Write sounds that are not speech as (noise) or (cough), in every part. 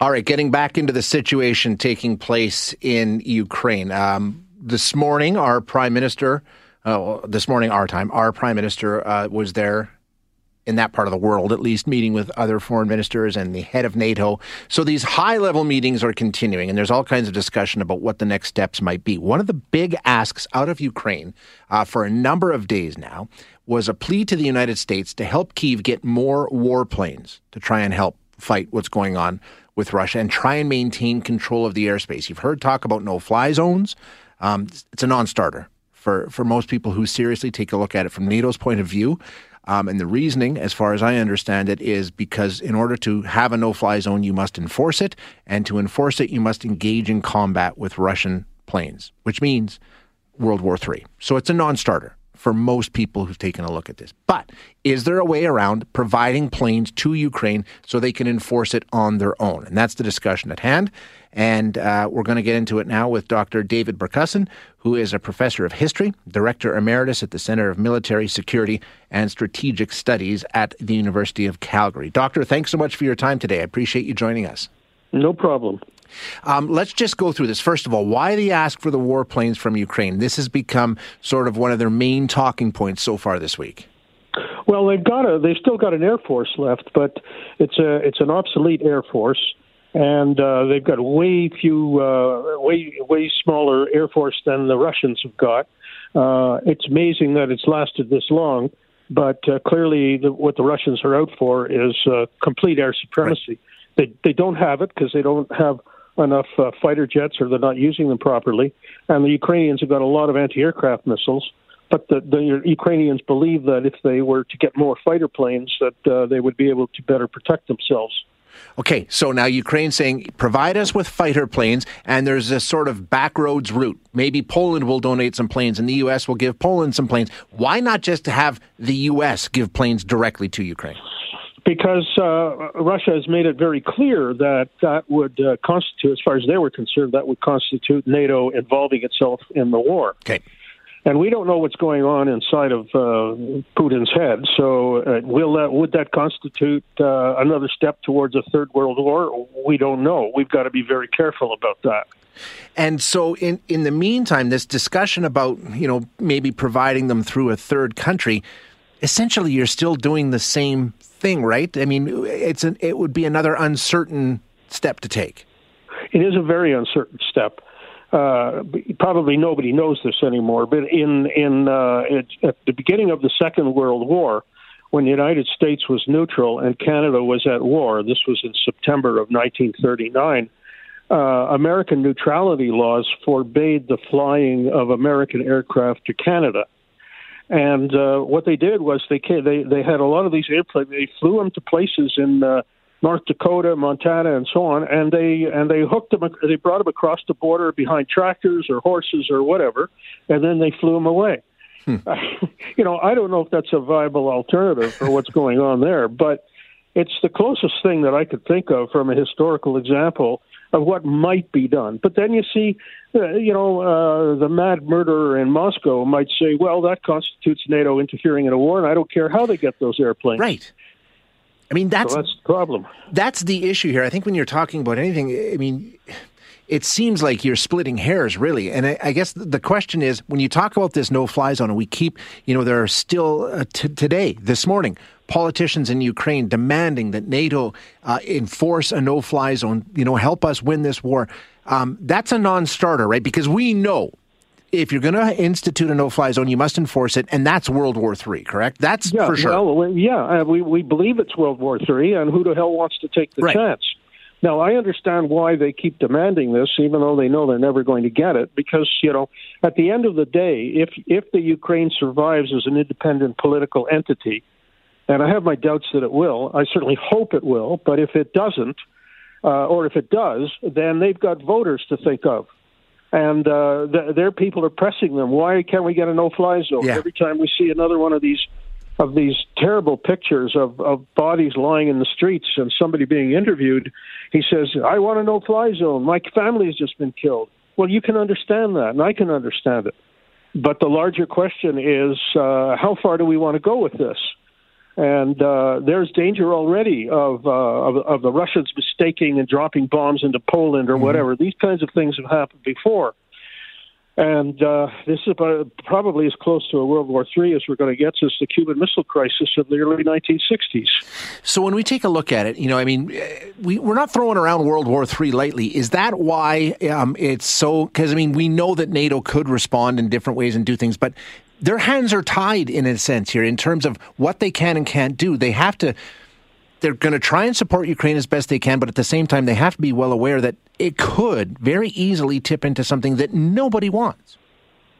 All right, getting back into the situation taking place in Ukraine. Um, this morning, our prime minister, uh, this morning, our time, our prime minister uh, was there in that part of the world, at least, meeting with other foreign ministers and the head of NATO. So these high level meetings are continuing, and there's all kinds of discussion about what the next steps might be. One of the big asks out of Ukraine uh, for a number of days now was a plea to the United States to help Kiev get more warplanes to try and help fight what's going on with Russia and try and maintain control of the airspace. You've heard talk about no fly zones. Um, it's a non starter for, for most people who seriously take a look at it from NATO's point of view. Um, and the reasoning, as far as I understand it, is because in order to have a no fly zone, you must enforce it. And to enforce it, you must engage in combat with Russian planes, which means World War III. So it's a non starter for most people who've taken a look at this. But is there a way around providing planes to Ukraine so they can enforce it on their own? And that's the discussion at hand. And uh, we're going to get into it now with Dr. David Bercuson, who is a professor of history, director emeritus at the Center of Military Security and Strategic Studies at the University of Calgary. Doctor, thanks so much for your time today. I appreciate you joining us. No problem. Um, let's just go through this. First of all, why the ask for the warplanes from Ukraine? This has become sort of one of their main talking points so far this week. Well, they've got a they've still got an air force left, but it's a it's an obsolete air force, and uh, they've got way few uh, way way smaller air force than the Russians have got. Uh, it's amazing that it's lasted this long, but uh, clearly the, what the Russians are out for is uh, complete air supremacy. Right. They they don't have it because they don't have enough uh, fighter jets or they're not using them properly. And the Ukrainians have got a lot of anti aircraft missiles. But the, the Ukrainians believe that if they were to get more fighter planes, that uh, they would be able to better protect themselves. Okay, so now Ukraine saying provide us with fighter planes, and there's a sort of backroads route. Maybe Poland will donate some planes, and the U.S. will give Poland some planes. Why not just have the U.S. give planes directly to Ukraine? Because uh, Russia has made it very clear that that would uh, constitute, as far as they were concerned, that would constitute NATO involving itself in the war. Okay. And we don't know what's going on inside of uh, Putin's head. So, uh, will that would that constitute uh, another step towards a third world war? We don't know. We've got to be very careful about that. And so, in in the meantime, this discussion about you know maybe providing them through a third country, essentially, you're still doing the same thing, right? I mean, it's an, it would be another uncertain step to take. It is a very uncertain step. Uh, probably nobody knows this anymore, but in in uh, at the beginning of the Second World War, when the United States was neutral and Canada was at war, this was in September of 1939. Uh, American neutrality laws forbade the flying of American aircraft to Canada. And uh, what they did was they they they had a lot of these airplanes. They flew them to places in uh, North Dakota, Montana, and so on, and they and they hooked them. They brought them across the border behind tractors or horses or whatever, and then they flew them away. Hmm. (laughs) you know, I don't know if that's a viable alternative for what's going on there, but it's the closest thing that I could think of from a historical example of what might be done. But then you see, uh, you know, uh, the mad murderer in Moscow might say, well, that constitutes NATO interfering in a war, and I don't care how they get those airplanes. Right. I mean, that's, so that's the problem. That's the issue here. I think when you're talking about anything, I mean, it seems like you're splitting hairs, really. And I, I, guess the question is when you talk about this no fly zone, and we keep, you know, there are still uh, t- today, this morning, politicians in Ukraine demanding that NATO uh, enforce a no fly zone, you know, help us win this war. Um, that's a non starter, right? Because we know if you're going to institute a no-fly zone, you must enforce it, and that's World War III, correct? That's yeah, for sure. Well, yeah, uh, we we believe it's World War III, and who the hell wants to take the right. chance? Now, I understand why they keep demanding this, even though they know they're never going to get it, because you know, at the end of the day, if if the Ukraine survives as an independent political entity, and I have my doubts that it will, I certainly hope it will, but if it doesn't, uh, or if it does, then they've got voters to think of. And uh, th- their people are pressing them. Why can't we get a no-fly zone? Yeah. Every time we see another one of these of these terrible pictures of, of bodies lying in the streets and somebody being interviewed, he says, I want a no fly zone. My family has just been killed. Well, you can understand that, and I can understand it. But the larger question is uh, how far do we want to go with this? And uh, there's danger already of, uh, of, of the Russians mistaking and dropping bombs into Poland or mm-hmm. whatever. These kinds of things have happened before. And uh, this is about, probably as close to a World War III as we're going to get since the Cuban Missile Crisis of the early 1960s. So when we take a look at it, you know, I mean, we, we're not throwing around World War III lightly. Is that why um, it's so? Because I mean, we know that NATO could respond in different ways and do things, but their hands are tied in a sense here in terms of what they can and can't do. They have to they're going to try and support Ukraine as best they can, but at the same time, they have to be well aware that it could very easily tip into something that nobody wants.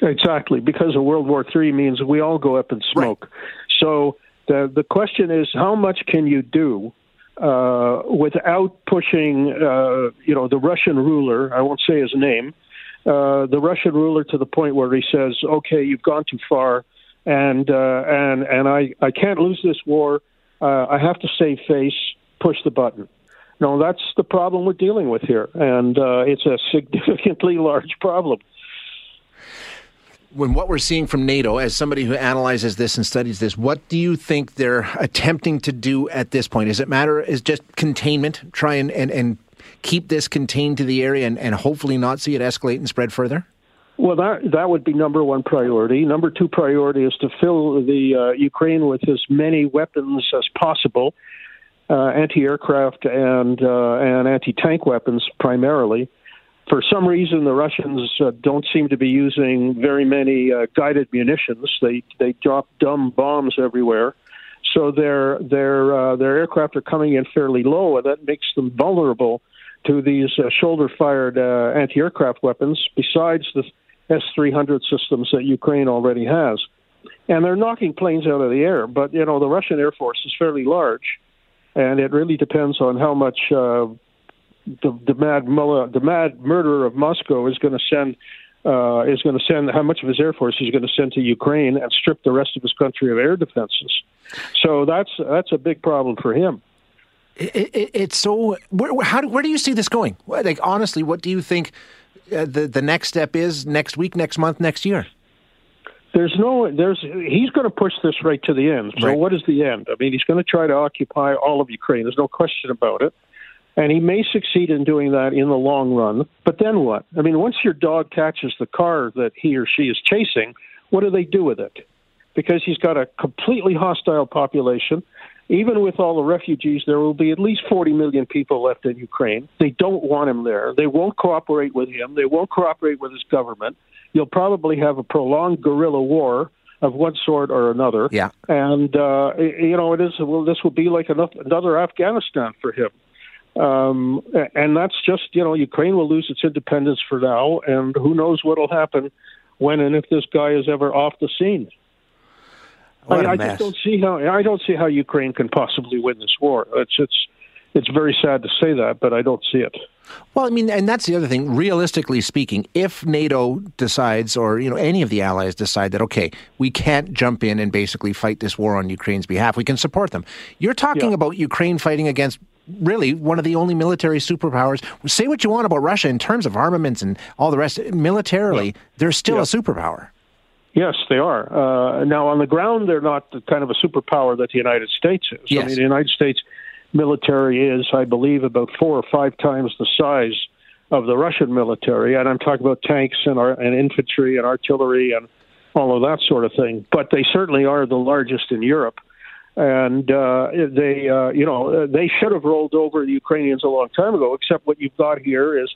Exactly, because of World War III means we all go up in smoke. Right. So the the question is, how much can you do uh, without pushing, uh, you know, the Russian ruler? I won't say his name. Uh, the Russian ruler to the point where he says, "Okay, you've gone too far, and uh, and and I I can't lose this war." uh, I have to save face, push the button. No, that's the problem we're dealing with here, and uh, it's a (laughs) significantly large problem. When what we're seeing from NATO, as somebody who analyzes this and studies this, what do you think they're attempting to do at this point? Is it matter is just containment, try and, and, and keep this contained to the area and, and hopefully not see it escalate and spread further? Well, that that would be number one priority. Number two priority is to fill the uh, Ukraine with as many weapons as possible, uh, anti-aircraft and uh, and anti-tank weapons primarily. For some reason, the Russians uh, don't seem to be using very many uh, guided munitions. They they drop dumb bombs everywhere, so their their uh, their aircraft are coming in fairly low, and that makes them vulnerable to these shoulder-fired anti-aircraft weapons. Besides the S 300 systems that Ukraine already has. And they're knocking planes out of the air, but you know the Russian Air Force is fairly large, and it really depends on how much uh, the, the mad the mad murderer of Moscow is going to send uh, is going to send how much of his air force he's going to send to Ukraine and strip the rest of his country of air defenses. So that's that's a big problem for him. It, it, it's so. Where, how do, where do you see this going? Like honestly, what do you think? uh, the the next step is next week, next month, next year? There's no, there's, he's going to push this right to the end. So, right. what is the end? I mean, he's going to try to occupy all of Ukraine. There's no question about it. And he may succeed in doing that in the long run. But then what? I mean, once your dog catches the car that he or she is chasing, what do they do with it? Because he's got a completely hostile population even with all the refugees, there will be at least 40 million people left in Ukraine. They don't want him there. They won't cooperate with him. They won't cooperate with his government. You'll probably have a prolonged guerrilla war of one sort or another. Yeah. And, uh, you know, it is, well, this will be like another Afghanistan for him. Um, and that's just, you know, Ukraine will lose its independence for now, and who knows what will happen when and if this guy is ever off the scene. I, I just don't see how I don't see how Ukraine can possibly win this war. It's it's it's very sad to say that, but I don't see it. Well, I mean, and that's the other thing. Realistically speaking, if NATO decides, or you know, any of the allies decide that okay, we can't jump in and basically fight this war on Ukraine's behalf, we can support them. You're talking yeah. about Ukraine fighting against really one of the only military superpowers. Say what you want about Russia in terms of armaments and all the rest. Militarily, yeah. they're still yeah. a superpower. Yes, they are. Uh, now, on the ground, they're not the kind of a superpower that the United States is. Yes. I mean, the United States military is, I believe, about four or five times the size of the Russian military, and I'm talking about tanks and, our, and infantry and artillery and all of that sort of thing. But they certainly are the largest in Europe, and uh, they, uh, you know, they should have rolled over the Ukrainians a long time ago. Except what you've got here is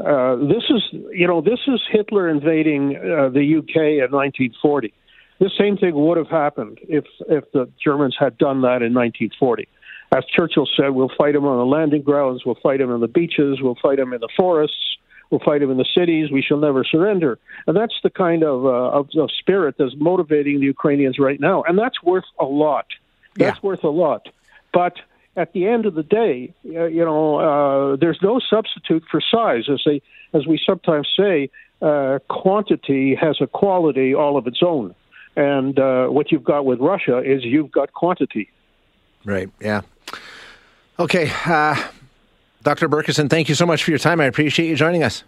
uh, this is, you know, this is Hitler invading uh, the UK in 1940. The same thing would have happened if if the Germans had done that in 1940. As Churchill said, we'll fight them on the landing grounds, we'll fight them on the beaches, we'll fight them in the forests, we'll fight them in the cities. We shall never surrender. And that's the kind of uh, of, of spirit that's motivating the Ukrainians right now, and that's worth a lot. That's yeah. worth a lot. But at the end of the day, uh, you know, uh, there's no substitute for size, as they, as we sometimes say. Uh, quantity has a quality all of its own, and uh, what you've got with Russia is you've got quantity. Right. Yeah. Okay, uh, Dr. Bercuson, thank you so much for your time. I appreciate you joining us.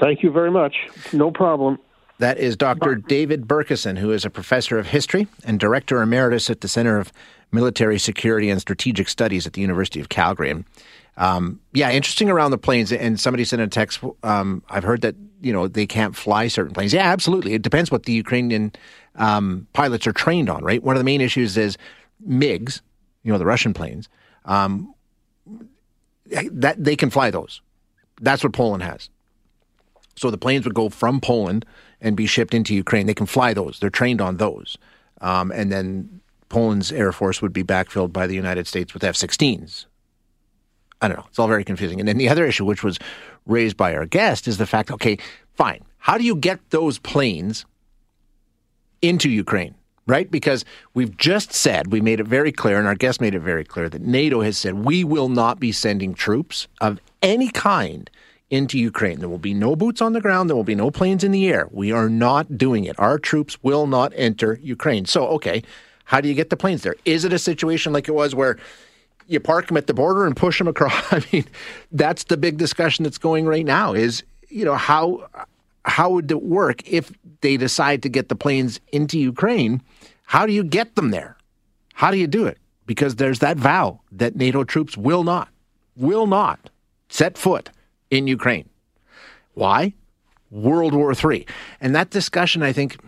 Thank you very much. No problem. That is Dr. David Bercuson, who is a professor of history and director emeritus at the Center of Military Security and Strategic Studies at the University of Calgary. And um, yeah, interesting around the planes. And somebody sent a text. Um, I've heard that you know they can't fly certain planes. Yeah, absolutely. It depends what the Ukrainian um, pilots are trained on. Right. One of the main issues is MiGs. You know, the Russian planes. Um, that they can fly those. That's what Poland has. So the planes would go from Poland and be shipped into Ukraine. They can fly those. They're trained on those. Um, and then Poland's air force would be backfilled by the United States with F-16s. I don't know. It's all very confusing. And then the other issue, which was raised by our guest, is the fact: okay, fine. How do you get those planes into Ukraine? Right? Because we've just said, we made it very clear, and our guest made it very clear that NATO has said we will not be sending troops of any kind into Ukraine. There will be no boots on the ground. There will be no planes in the air. We are not doing it. Our troops will not enter Ukraine. So, okay, how do you get the planes there? Is it a situation like it was where you park them at the border and push them across? (laughs) I mean, that's the big discussion that's going right now. Is you know how how would it work if they decide to get the planes into Ukraine? How do you get them there? How do you do it? Because there's that vow that NATO troops will not, will not set foot in Ukraine. Why? World War III. And that discussion, I think,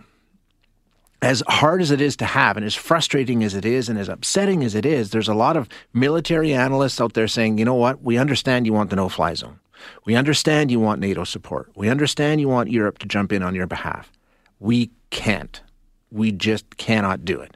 as hard as it is to have, and as frustrating as it is, and as upsetting as it is, there's a lot of military analysts out there saying, you know what, we understand you want the no fly zone. We understand you want NATO support. We understand you want Europe to jump in on your behalf. We can't. We just cannot do it.